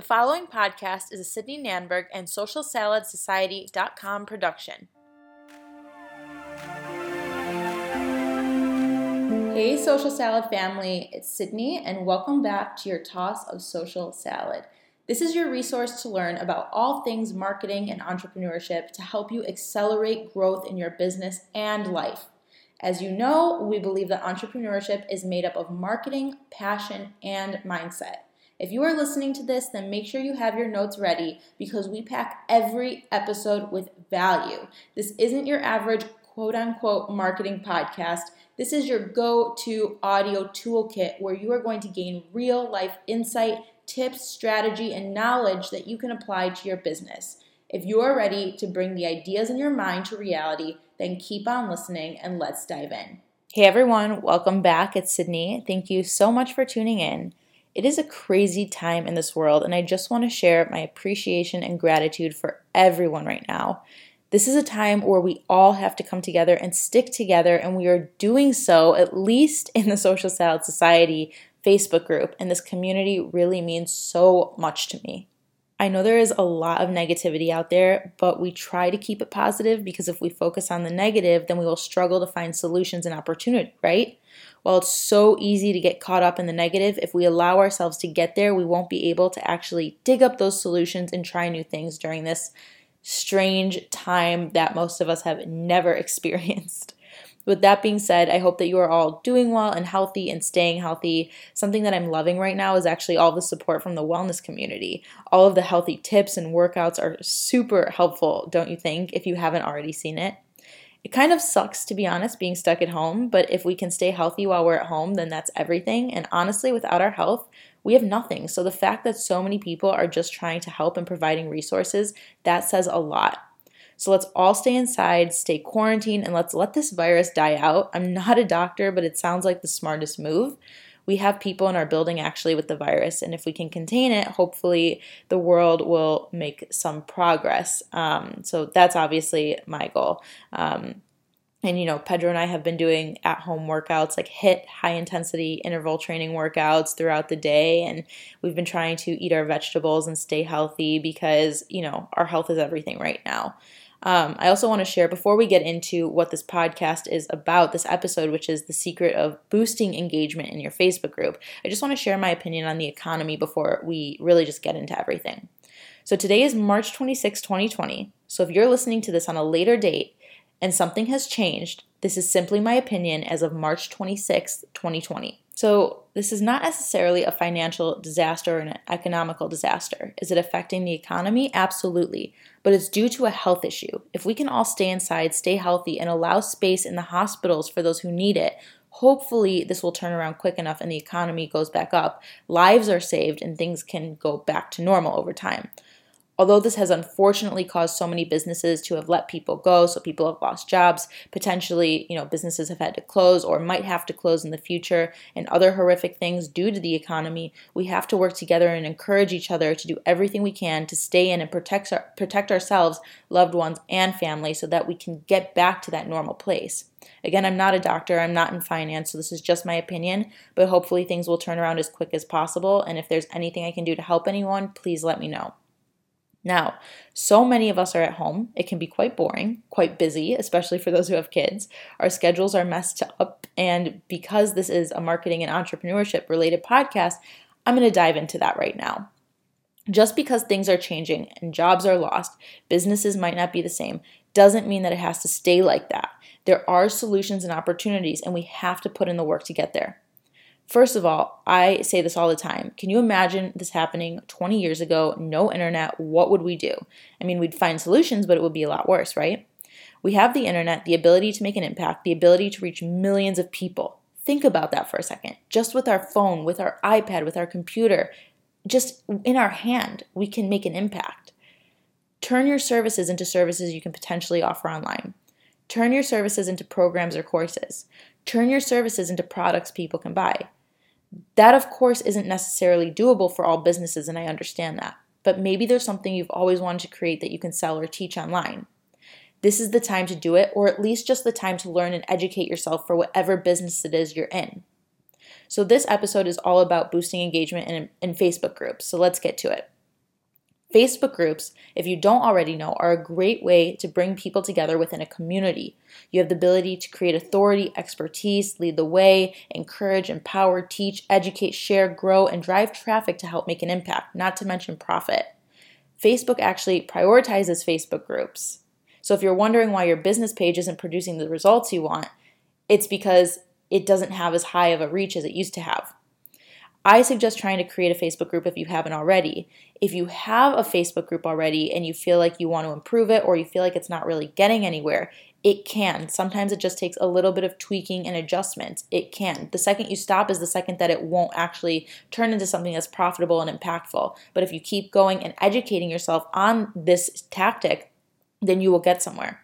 The following podcast is a Sydney Nanberg and Social Salad Society.com production. Hey, Social Salad family, it's Sydney, and welcome back to your toss of social salad. This is your resource to learn about all things marketing and entrepreneurship to help you accelerate growth in your business and life. As you know, we believe that entrepreneurship is made up of marketing, passion, and mindset. If you are listening to this, then make sure you have your notes ready because we pack every episode with value. This isn't your average quote unquote marketing podcast. This is your go to audio toolkit where you are going to gain real life insight, tips, strategy, and knowledge that you can apply to your business. If you are ready to bring the ideas in your mind to reality, then keep on listening and let's dive in. Hey everyone, welcome back. It's Sydney. Thank you so much for tuning in. It is a crazy time in this world, and I just want to share my appreciation and gratitude for everyone right now. This is a time where we all have to come together and stick together, and we are doing so at least in the Social Salad Society Facebook group, and this community really means so much to me. I know there is a lot of negativity out there, but we try to keep it positive because if we focus on the negative, then we will struggle to find solutions and opportunity, right? While it's so easy to get caught up in the negative, if we allow ourselves to get there, we won't be able to actually dig up those solutions and try new things during this strange time that most of us have never experienced. With that being said, I hope that you are all doing well and healthy and staying healthy. Something that I'm loving right now is actually all the support from the wellness community. All of the healthy tips and workouts are super helpful, don't you think, if you haven't already seen it? It kind of sucks, to be honest, being stuck at home, but if we can stay healthy while we're at home, then that's everything. And honestly, without our health, we have nothing. So the fact that so many people are just trying to help and providing resources, that says a lot. So let's all stay inside, stay quarantined, and let's let this virus die out. I'm not a doctor, but it sounds like the smartest move. We have people in our building actually with the virus, and if we can contain it, hopefully the world will make some progress. Um, so that's obviously my goal. Um, and you know pedro and i have been doing at home workouts like HIIT high intensity interval training workouts throughout the day and we've been trying to eat our vegetables and stay healthy because you know our health is everything right now um, I also want to share before we get into what this podcast is about, this episode, which is the secret of boosting engagement in your Facebook group. I just want to share my opinion on the economy before we really just get into everything. So today is March 26, 2020. So if you're listening to this on a later date and something has changed, this is simply my opinion as of March 26, 2020. So, this is not necessarily a financial disaster or an economical disaster. Is it affecting the economy? Absolutely. But it's due to a health issue. If we can all stay inside, stay healthy, and allow space in the hospitals for those who need it, hopefully this will turn around quick enough and the economy goes back up. Lives are saved and things can go back to normal over time. Although this has unfortunately caused so many businesses to have let people go, so people have lost jobs, potentially, you know, businesses have had to close or might have to close in the future, and other horrific things due to the economy, we have to work together and encourage each other to do everything we can to stay in and protect our, protect ourselves, loved ones, and family so that we can get back to that normal place. Again, I'm not a doctor, I'm not in finance, so this is just my opinion, but hopefully things will turn around as quick as possible. And if there's anything I can do to help anyone, please let me know. Now, so many of us are at home. It can be quite boring, quite busy, especially for those who have kids. Our schedules are messed up. And because this is a marketing and entrepreneurship related podcast, I'm going to dive into that right now. Just because things are changing and jobs are lost, businesses might not be the same, doesn't mean that it has to stay like that. There are solutions and opportunities, and we have to put in the work to get there. First of all, I say this all the time. Can you imagine this happening 20 years ago? No internet, what would we do? I mean, we'd find solutions, but it would be a lot worse, right? We have the internet, the ability to make an impact, the ability to reach millions of people. Think about that for a second. Just with our phone, with our iPad, with our computer, just in our hand, we can make an impact. Turn your services into services you can potentially offer online. Turn your services into programs or courses. Turn your services into products people can buy. That, of course, isn't necessarily doable for all businesses, and I understand that. But maybe there's something you've always wanted to create that you can sell or teach online. This is the time to do it, or at least just the time to learn and educate yourself for whatever business it is you're in. So, this episode is all about boosting engagement in, in Facebook groups. So, let's get to it. Facebook groups, if you don't already know, are a great way to bring people together within a community. You have the ability to create authority, expertise, lead the way, encourage, empower, teach, educate, share, grow, and drive traffic to help make an impact, not to mention profit. Facebook actually prioritizes Facebook groups. So if you're wondering why your business page isn't producing the results you want, it's because it doesn't have as high of a reach as it used to have. I suggest trying to create a Facebook group if you haven't already. If you have a Facebook group already and you feel like you want to improve it or you feel like it's not really getting anywhere, it can. Sometimes it just takes a little bit of tweaking and adjustment. It can. The second you stop is the second that it won't actually turn into something that's profitable and impactful. But if you keep going and educating yourself on this tactic, then you will get somewhere.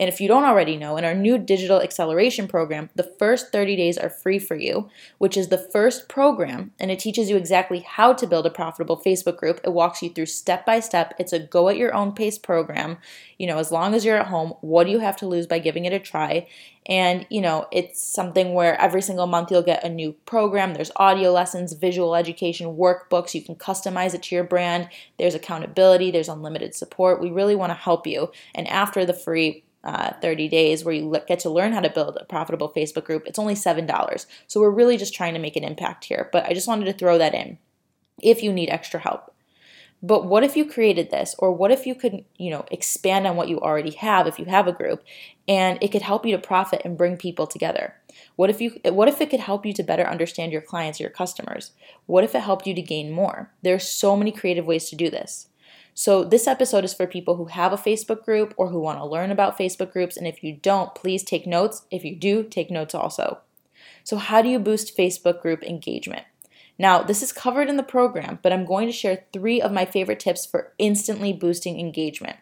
And if you don't already know, in our new digital acceleration program, the first 30 days are free for you, which is the first program, and it teaches you exactly how to build a profitable Facebook group. It walks you through step by step. It's a go at your own pace program. You know, as long as you're at home, what do you have to lose by giving it a try? And, you know, it's something where every single month you'll get a new program. There's audio lessons, visual education, workbooks. You can customize it to your brand. There's accountability, there's unlimited support. We really want to help you. And after the free uh, 30 days where you get to learn how to build a profitable Facebook group. It's only $7. So we're really just trying to make an impact here. But I just wanted to throw that in if you need extra help. But what if you created this or what if you could, you know, expand on what you already have if you have a group and it could help you to profit and bring people together? What if you what if it could help you to better understand your clients, your customers? What if it helped you to gain more? There's so many creative ways to do this. So, this episode is for people who have a Facebook group or who want to learn about Facebook groups. And if you don't, please take notes. If you do, take notes also. So, how do you boost Facebook group engagement? Now, this is covered in the program, but I'm going to share three of my favorite tips for instantly boosting engagement.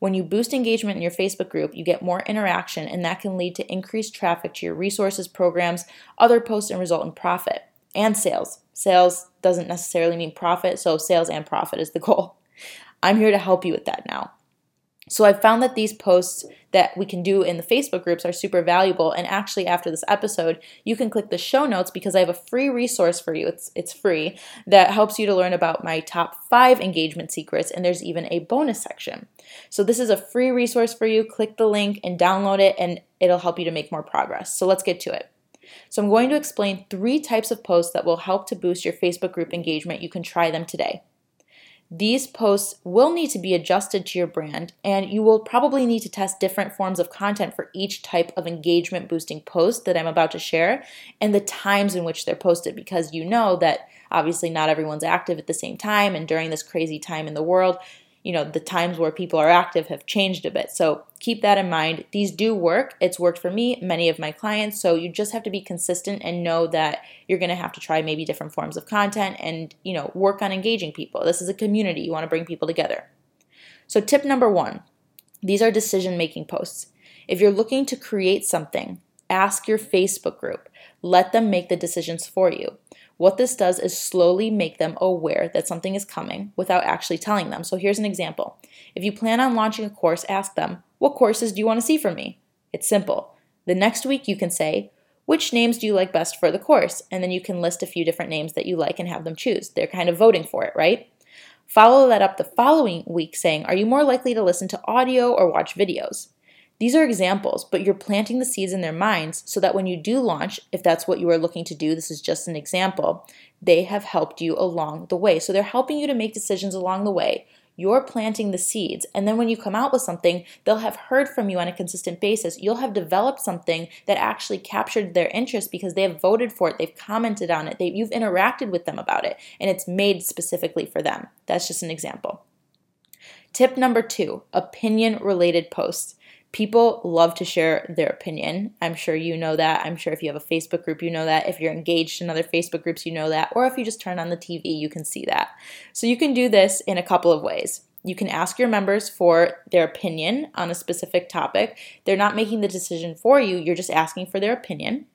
When you boost engagement in your Facebook group, you get more interaction, and that can lead to increased traffic to your resources, programs, other posts, and result in profit and sales. Sales doesn't necessarily mean profit, so sales and profit is the goal. I'm here to help you with that now. So I've found that these posts that we can do in the Facebook groups are super valuable. And actually, after this episode, you can click the show notes because I have a free resource for you. It's it's free that helps you to learn about my top five engagement secrets. And there's even a bonus section. So this is a free resource for you. Click the link and download it, and it'll help you to make more progress. So let's get to it. So I'm going to explain three types of posts that will help to boost your Facebook group engagement. You can try them today. These posts will need to be adjusted to your brand, and you will probably need to test different forms of content for each type of engagement boosting post that I'm about to share and the times in which they're posted because you know that obviously not everyone's active at the same time, and during this crazy time in the world, you know, the times where people are active have changed a bit. So keep that in mind. These do work. It's worked for me, many of my clients. So you just have to be consistent and know that you're going to have to try maybe different forms of content and, you know, work on engaging people. This is a community. You want to bring people together. So tip number 1. These are decision making posts. If you're looking to create something, ask your Facebook group. Let them make the decisions for you. What this does is slowly make them aware that something is coming without actually telling them. So here's an example. If you plan on launching a course, ask them, What courses do you want to see from me? It's simple. The next week you can say, Which names do you like best for the course? And then you can list a few different names that you like and have them choose. They're kind of voting for it, right? Follow that up the following week saying, Are you more likely to listen to audio or watch videos? These are examples, but you're planting the seeds in their minds so that when you do launch, if that's what you are looking to do, this is just an example, they have helped you along the way. So they're helping you to make decisions along the way. You're planting the seeds. And then when you come out with something, they'll have heard from you on a consistent basis. You'll have developed something that actually captured their interest because they have voted for it, they've commented on it, they, you've interacted with them about it, and it's made specifically for them. That's just an example. Tip number two opinion related posts. People love to share their opinion. I'm sure you know that. I'm sure if you have a Facebook group, you know that. If you're engaged in other Facebook groups, you know that. Or if you just turn on the TV, you can see that. So you can do this in a couple of ways. You can ask your members for their opinion on a specific topic. They're not making the decision for you, you're just asking for their opinion.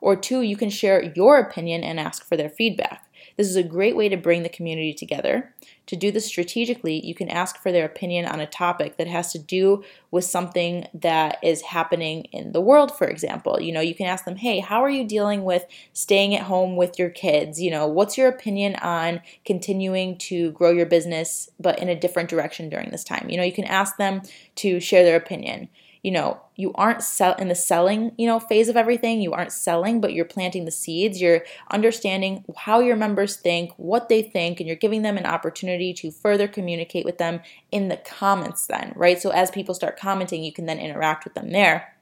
Or two, you can share your opinion and ask for their feedback. This is a great way to bring the community together. To do this strategically, you can ask for their opinion on a topic that has to do with something that is happening in the world, for example. You know, you can ask them, hey, how are you dealing with staying at home with your kids? You know, what's your opinion on continuing to grow your business but in a different direction during this time? You know, you can ask them to share their opinion you know, you aren't sell in the selling, you know, phase of everything. You aren't selling, but you're planting the seeds. You're understanding how your members think, what they think, and you're giving them an opportunity to further communicate with them in the comments then, right? So as people start commenting, you can then interact with them there.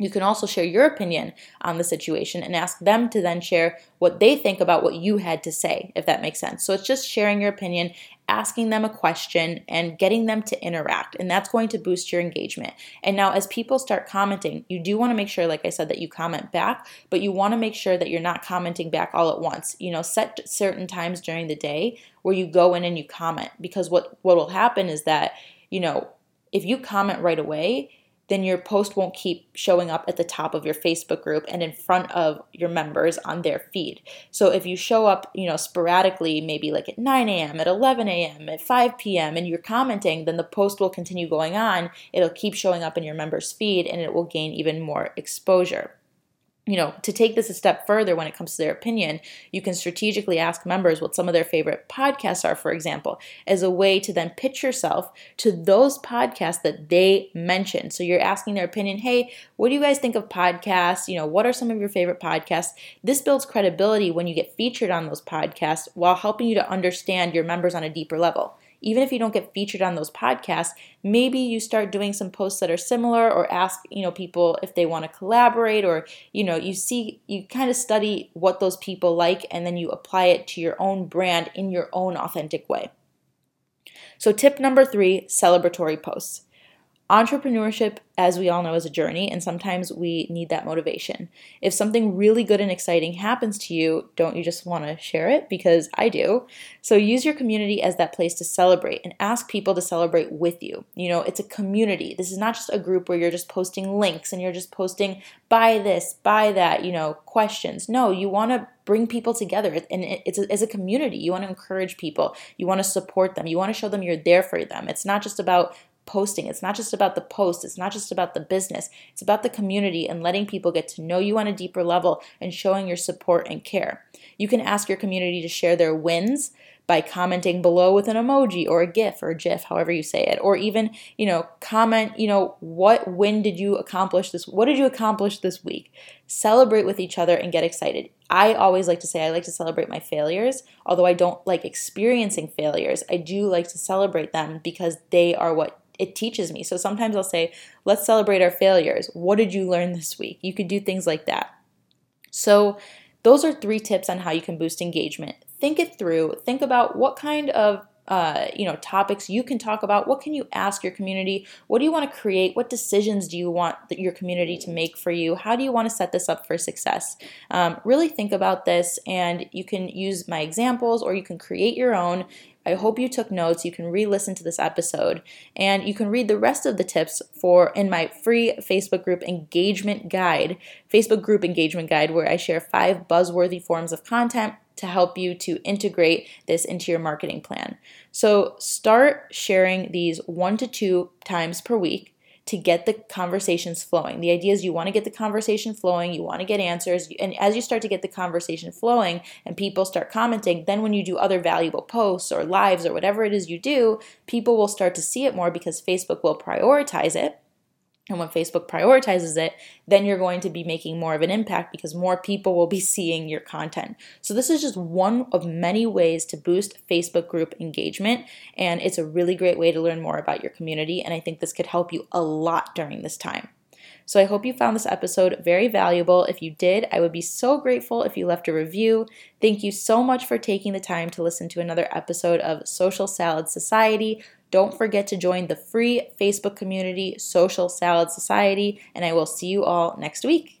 You can also share your opinion on the situation and ask them to then share what they think about what you had to say, if that makes sense. So it's just sharing your opinion, asking them a question, and getting them to interact. And that's going to boost your engagement. And now, as people start commenting, you do want to make sure, like I said, that you comment back, but you want to make sure that you're not commenting back all at once. You know, set certain times during the day where you go in and you comment because what, what will happen is that, you know, if you comment right away, then your post won't keep showing up at the top of your Facebook group and in front of your members on their feed. So if you show up, you know, sporadically, maybe like at 9 a.m., at 11 a.m., at 5 p.m., and you're commenting, then the post will continue going on. It'll keep showing up in your members' feed and it will gain even more exposure you know, to take this a step further when it comes to their opinion, you can strategically ask members what some of their favorite podcasts are, for example, as a way to then pitch yourself to those podcasts that they mention. So you're asking their opinion, hey, what do you guys think of podcasts? You know, what are some of your favorite podcasts? This builds credibility when you get featured on those podcasts while helping you to understand your members on a deeper level even if you don't get featured on those podcasts, maybe you start doing some posts that are similar or ask, you know, people if they want to collaborate or, you know, you see you kind of study what those people like and then you apply it to your own brand in your own authentic way. So tip number 3, celebratory posts. Entrepreneurship, as we all know, is a journey, and sometimes we need that motivation. If something really good and exciting happens to you, don't you just want to share it? Because I do. So use your community as that place to celebrate and ask people to celebrate with you. You know, it's a community. This is not just a group where you're just posting links and you're just posting buy this, buy that, you know, questions. No, you want to bring people together and it's a, as a community you want to encourage people you want to support them you want to show them you're there for them it's not just about posting. It's not just about the post, it's not just about the business, it's about the community and letting people get to know you on a deeper level and showing your support and care. You can ask your community to share their wins by commenting below with an emoji or a gif or a gif however you say it or even you know comment you know what when did you accomplish this what did you accomplish this week? Celebrate with each other and get excited. I always like to say i like to celebrate my failures although i don't like experiencing failures. I do like to celebrate them because they are what it teaches me. So sometimes I'll say, let's celebrate our failures. What did you learn this week? You could do things like that. So those are three tips on how you can boost engagement. Think it through. Think about what kind of uh, you know topics you can talk about what can you ask your community what do you want to create what decisions do you want your community to make for you how do you want to set this up for success um, really think about this and you can use my examples or you can create your own I hope you took notes. You can re listen to this episode and you can read the rest of the tips for in my free Facebook group engagement guide, Facebook group engagement guide, where I share five buzzworthy forms of content to help you to integrate this into your marketing plan. So start sharing these one to two times per week to get the conversations flowing. The idea is you want to get the conversation flowing, you want to get answers, and as you start to get the conversation flowing and people start commenting, then when you do other valuable posts or lives or whatever it is you do, people will start to see it more because Facebook will prioritize it and when Facebook prioritizes it, then you're going to be making more of an impact because more people will be seeing your content. So, this is just one of many ways to boost Facebook group engagement. And it's a really great way to learn more about your community. And I think this could help you a lot during this time. So, I hope you found this episode very valuable. If you did, I would be so grateful if you left a review. Thank you so much for taking the time to listen to another episode of Social Salad Society. Don't forget to join the free Facebook community, Social Salad Society, and I will see you all next week.